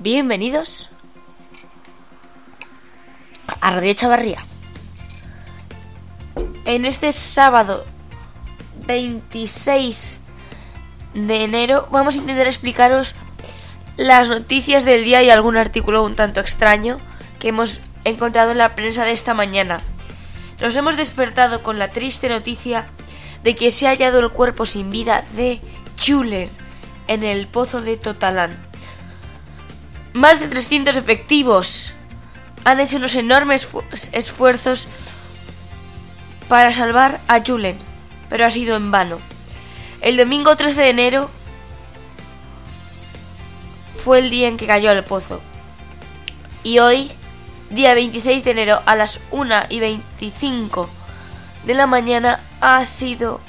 Bienvenidos a Radio Chavarría. En este sábado 26 de enero vamos a intentar explicaros las noticias del día y algún artículo un tanto extraño que hemos encontrado en la prensa de esta mañana. Nos hemos despertado con la triste noticia de que se ha hallado el cuerpo sin vida de Chuler en el pozo de Totalán. Más de 300 efectivos han hecho unos enormes esfuerzos para salvar a Julen, pero ha sido en vano. El domingo 13 de enero fue el día en que cayó al pozo. Y hoy, día 26 de enero a las 1 y 25 de la mañana, ha sido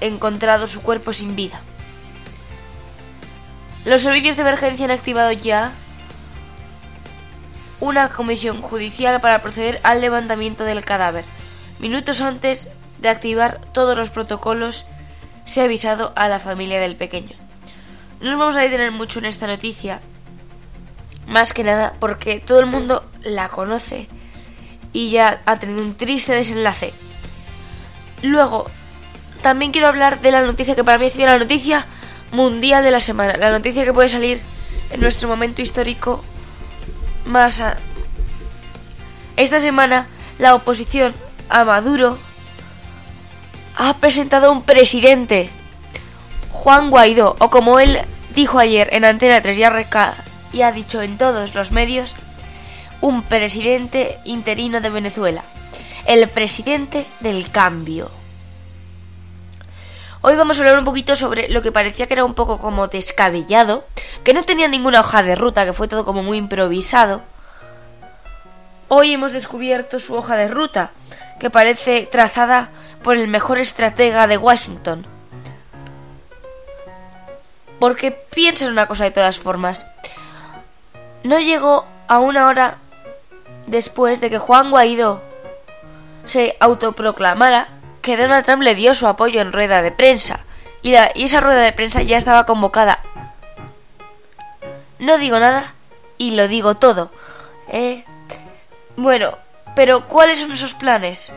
encontrado su cuerpo sin vida. Los servicios de emergencia han activado ya una comisión judicial para proceder al levantamiento del cadáver. Minutos antes de activar todos los protocolos, se ha avisado a la familia del pequeño. No nos vamos a detener mucho en esta noticia, más que nada porque todo el mundo la conoce y ya ha tenido un triste desenlace. Luego, también quiero hablar de la noticia que para mí es la noticia mundial de la semana, la noticia que puede salir en nuestro momento histórico más... Esta semana la oposición a Maduro ha presentado un presidente, Juan Guaidó, o como él dijo ayer en Antena 3 y ha dicho en todos los medios, un presidente interino de Venezuela, el presidente del cambio. Hoy vamos a hablar un poquito sobre lo que parecía que era un poco como descabellado, que no tenía ninguna hoja de ruta, que fue todo como muy improvisado. Hoy hemos descubierto su hoja de ruta, que parece trazada por el mejor estratega de Washington. Porque piensa en una cosa de todas formas. No llegó a una hora después de que Juan Guaidó se autoproclamara que Donald Trump le dio su apoyo en rueda de prensa y, esa rueda de prensa ya estaba convocada. No digo nada y lo digo todo. ¿eh? Bueno, pero ¿cuáles son esos planes?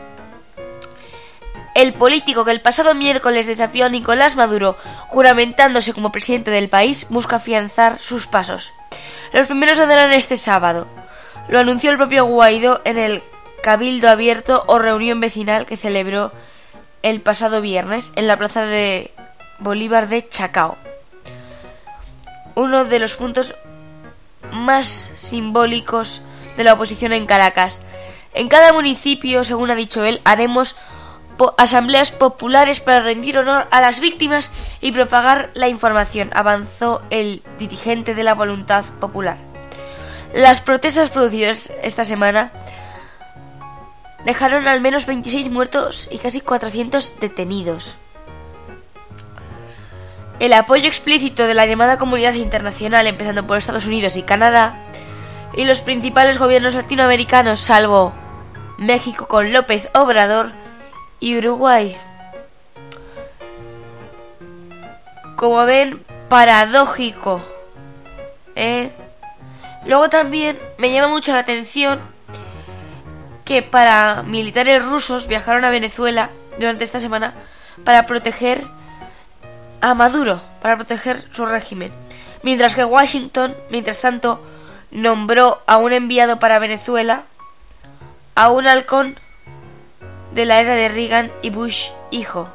El político que el pasado miércoles desafió a Nicolás Maduro, juramentándose como presidente del país, busca afianzar sus pasos. Los primeros saldrán este sábado. Lo anunció el propio Guaidó en el Cabildo Abierto o reunión vecinal que celebró el pasado viernes en la plaza de Bolívar de Chacao. Uno de los puntos más simbólicos de la oposición en Caracas. En cada municipio, según ha dicho él, haremos asambleas populares para rendir honor a las víctimas y propagar la información, avanzó el dirigente de la voluntad popular. Las protestas producidas esta semana dejaron al menos 26 muertos y casi 400 detenidos. El apoyo explícito de la llamada comunidad internacional, empezando por Estados Unidos y Canadá, y los principales gobiernos latinoamericanos, salvo México con López Obrador y Uruguay. Como ven, paradójico. ¿eh? Luego también me llama mucho la atención que para militares rusos viajaron a Venezuela durante esta semana para proteger a Maduro, para proteger su régimen. Mientras que Washington, mientras tanto, nombró a un enviado para Venezuela, a un halcón de la era de Reagan y Bush hijo.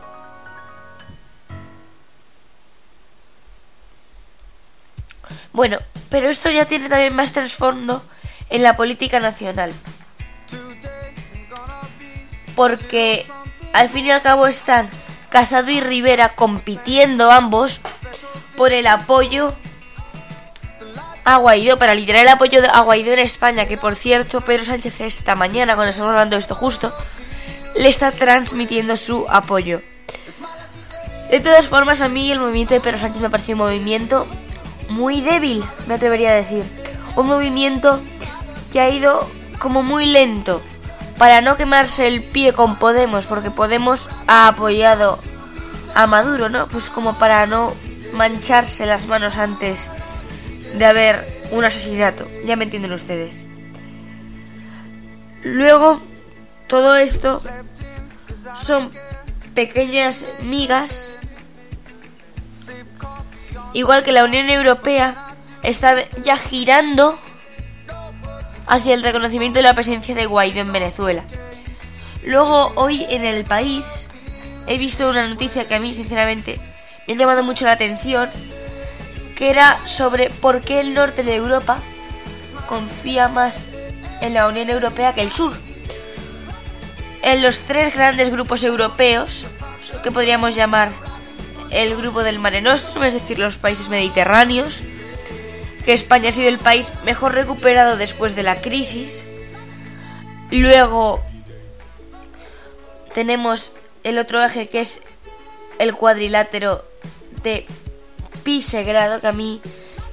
Bueno, pero esto ya tiene también más trasfondo en la política nacional porque al fin y al cabo están Casado y Rivera compitiendo ambos por el apoyo a Guaidó, para liderar el apoyo a Guaidó en España, que por cierto Pedro Sánchez esta mañana, cuando estamos hablando de esto justo, le está transmitiendo su apoyo. De todas formas, a mí el movimiento de Pedro Sánchez me pareció un movimiento muy débil, me atrevería a decir. Un movimiento que ha ido como muy lento para no quemarse el pie con Podemos, porque Podemos ha apoyado a Maduro, ¿no? Pues como para no mancharse las manos antes de haber un asesinato, ya me entienden ustedes. Luego, todo esto son pequeñas migas, igual que la Unión Europea está ya girando hacia el reconocimiento de la presencia de Guaidó en Venezuela. Luego, hoy en el país, he visto una noticia que a mí, sinceramente, me ha llamado mucho la atención, que era sobre por qué el norte de Europa confía más en la Unión Europea que el sur. En los tres grandes grupos europeos, que podríamos llamar el grupo del Mare Nostrum, es decir, los países mediterráneos, que España ha sido el país mejor recuperado después de la crisis. Luego tenemos el otro eje que es el cuadrilátero de Pisegrado, que a mí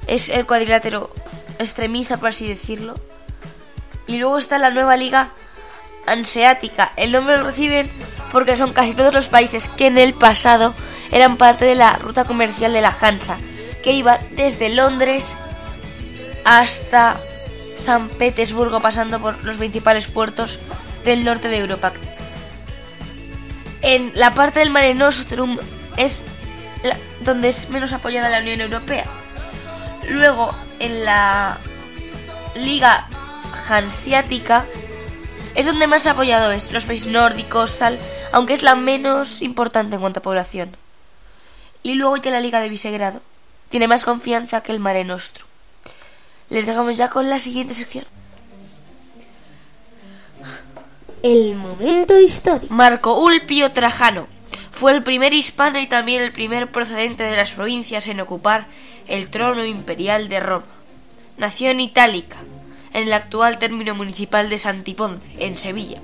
es el cuadrilátero extremista, por así decirlo. Y luego está la nueva liga anseática. El nombre lo reciben porque son casi todos los países que en el pasado eran parte de la ruta comercial de la Hansa, que iba desde Londres hasta San Petersburgo, pasando por los principales puertos del norte de Europa. En la parte del Mare Nostrum es donde es menos apoyada la Unión Europea. Luego, en la Liga Hanseática es donde más apoyado es los países nórdicos, tal, aunque es la menos importante en cuanto a población. Y luego ya la Liga de Visegrado tiene más confianza que el Mare Nostrum. Les dejamos ya con la siguiente sección. El momento histórico. Marco Ulpio Trajano fue el primer hispano y también el primer procedente de las provincias en ocupar el trono imperial de Roma. Nació en Itálica, en el actual término municipal de Santiponce, en Sevilla,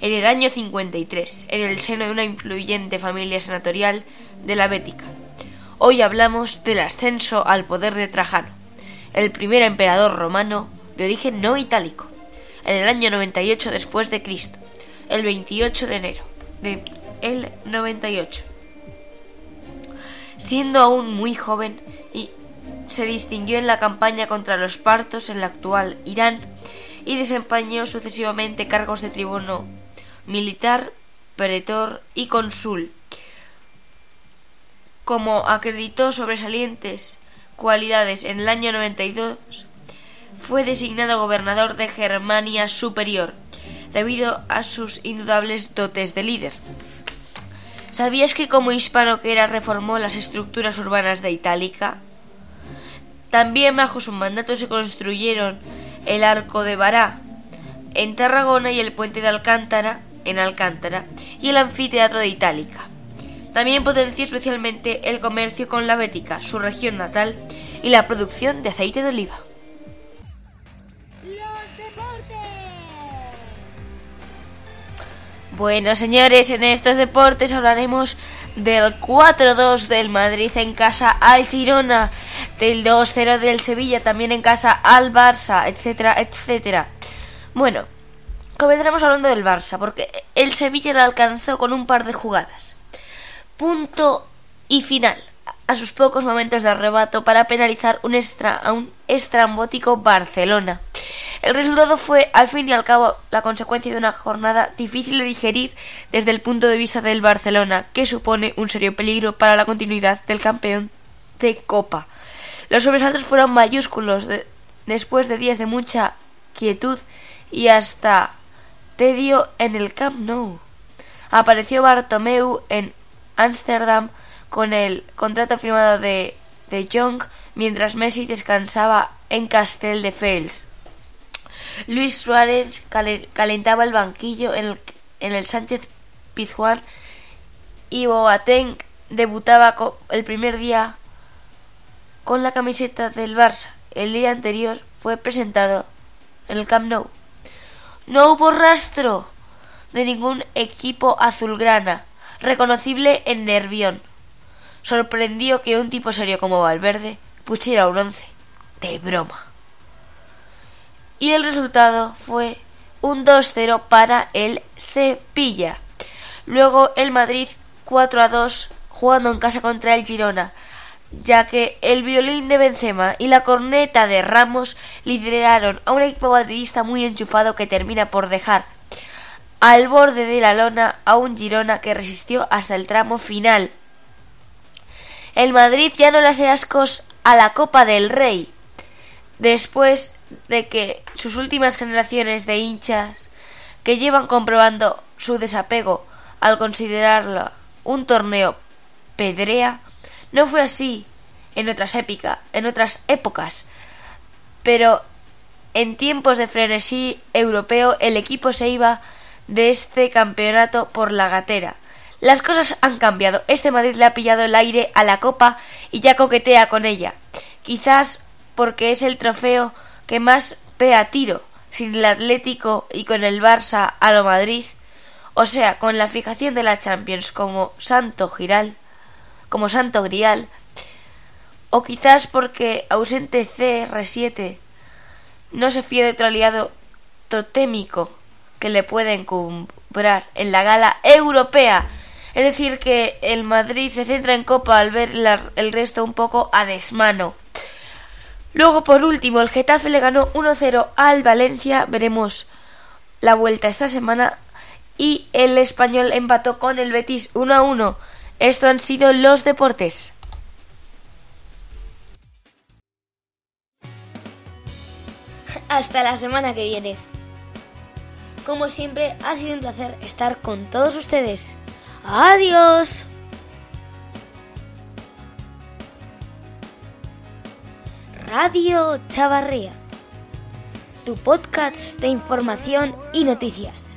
en el año 53, en el seno de una influyente familia senatorial de la Bética. Hoy hablamos del ascenso al poder de Trajano, el primer emperador romano de origen no itálico, en el año 98 después de Cristo, el 28 de enero de el 98. Siendo aún muy joven y se distinguió en la campaña contra los partos en la actual Irán y desempeñó sucesivamente cargos de tribuno militar, pretor y consul. Como acreditó sobresalientes cualidades en el año 92, fue designado gobernador de Germania Superior, debido a sus indudables dotes de líder. ¿Sabías que como hispano que era reformó las estructuras urbanas de Itálica? También bajo su mandato se construyeron el Arco de Bará en Tarragona y el Puente de Alcántara en Alcántara y el Anfiteatro de Itálica. También potenció especialmente el comercio con la Bética, su región natal, y la producción de aceite de oliva. Bueno, señores, en estos deportes hablaremos del 4-2 del Madrid en casa al Girona, del 2-0 del Sevilla también en casa al Barça, etcétera, etcétera. Bueno, comenzaremos hablando del Barça, porque el Sevilla lo alcanzó con un par de jugadas. Punto y final a sus pocos momentos de arrebato para penalizar un extra, a un estrambótico Barcelona. El resultado fue, al fin y al cabo, la consecuencia de una jornada difícil de digerir desde el punto de vista del Barcelona, que supone un serio peligro para la continuidad del campeón de Copa. Los sobresaltos fueron mayúsculos después de días de mucha quietud y hasta tedio en el Camp Nou. Apareció Bartomeu en Ámsterdam con el contrato firmado de, de Jong mientras Messi descansaba en Castel de Fels. Luis Suárez calentaba el banquillo en el, Sánchez Pizjuán y Boateng debutaba el primer día con la camiseta del Barça. El día anterior fue presentado en el Camp Nou. No hubo rastro de ningún equipo azulgrana reconocible en Nervión. Sorprendió que un tipo serio como Valverde pusiera un once de broma y el resultado fue un 2-0 para el Sevilla. Luego el Madrid 4 2 jugando en casa contra el Girona. ya que el violín de Benzema y la corneta de Ramos lideraron a un equipo madridista muy enchufado que termina por dejar al borde de la lona a un Girona que resistió hasta el tramo final. El Madrid ya no le hace ascos a la Copa del Rey, después de que sus últimas generaciones de hinchas que llevan comprobando su desapego al considerarlo un torneo pedrea, no fue así en otras épica, en otras épocas, pero en tiempos de frenesí europeo el equipo se iba de este campeonato por la gatera. Las cosas han cambiado. Este Madrid le ha pillado el aire a la copa y ya coquetea con ella. Quizás porque es el trofeo que más ve a tiro, sin el Atlético y con el Barça a lo Madrid, o sea, con la fijación de la Champions como santo giral, como santo grial, o quizás porque ausente CR7 no se fía de otro aliado totémico que le pueda encumbrar en la gala europea. Es decir, que el Madrid se centra en Copa al ver el resto un poco a desmano. Luego, por último, el Getafe le ganó 1-0 al Valencia. Veremos la vuelta esta semana. Y el español empató con el Betis 1-1. Esto han sido los deportes. Hasta la semana que viene. Como siempre, ha sido un placer estar con todos ustedes. Adiós. Radio Chavarría, tu podcast de información y noticias.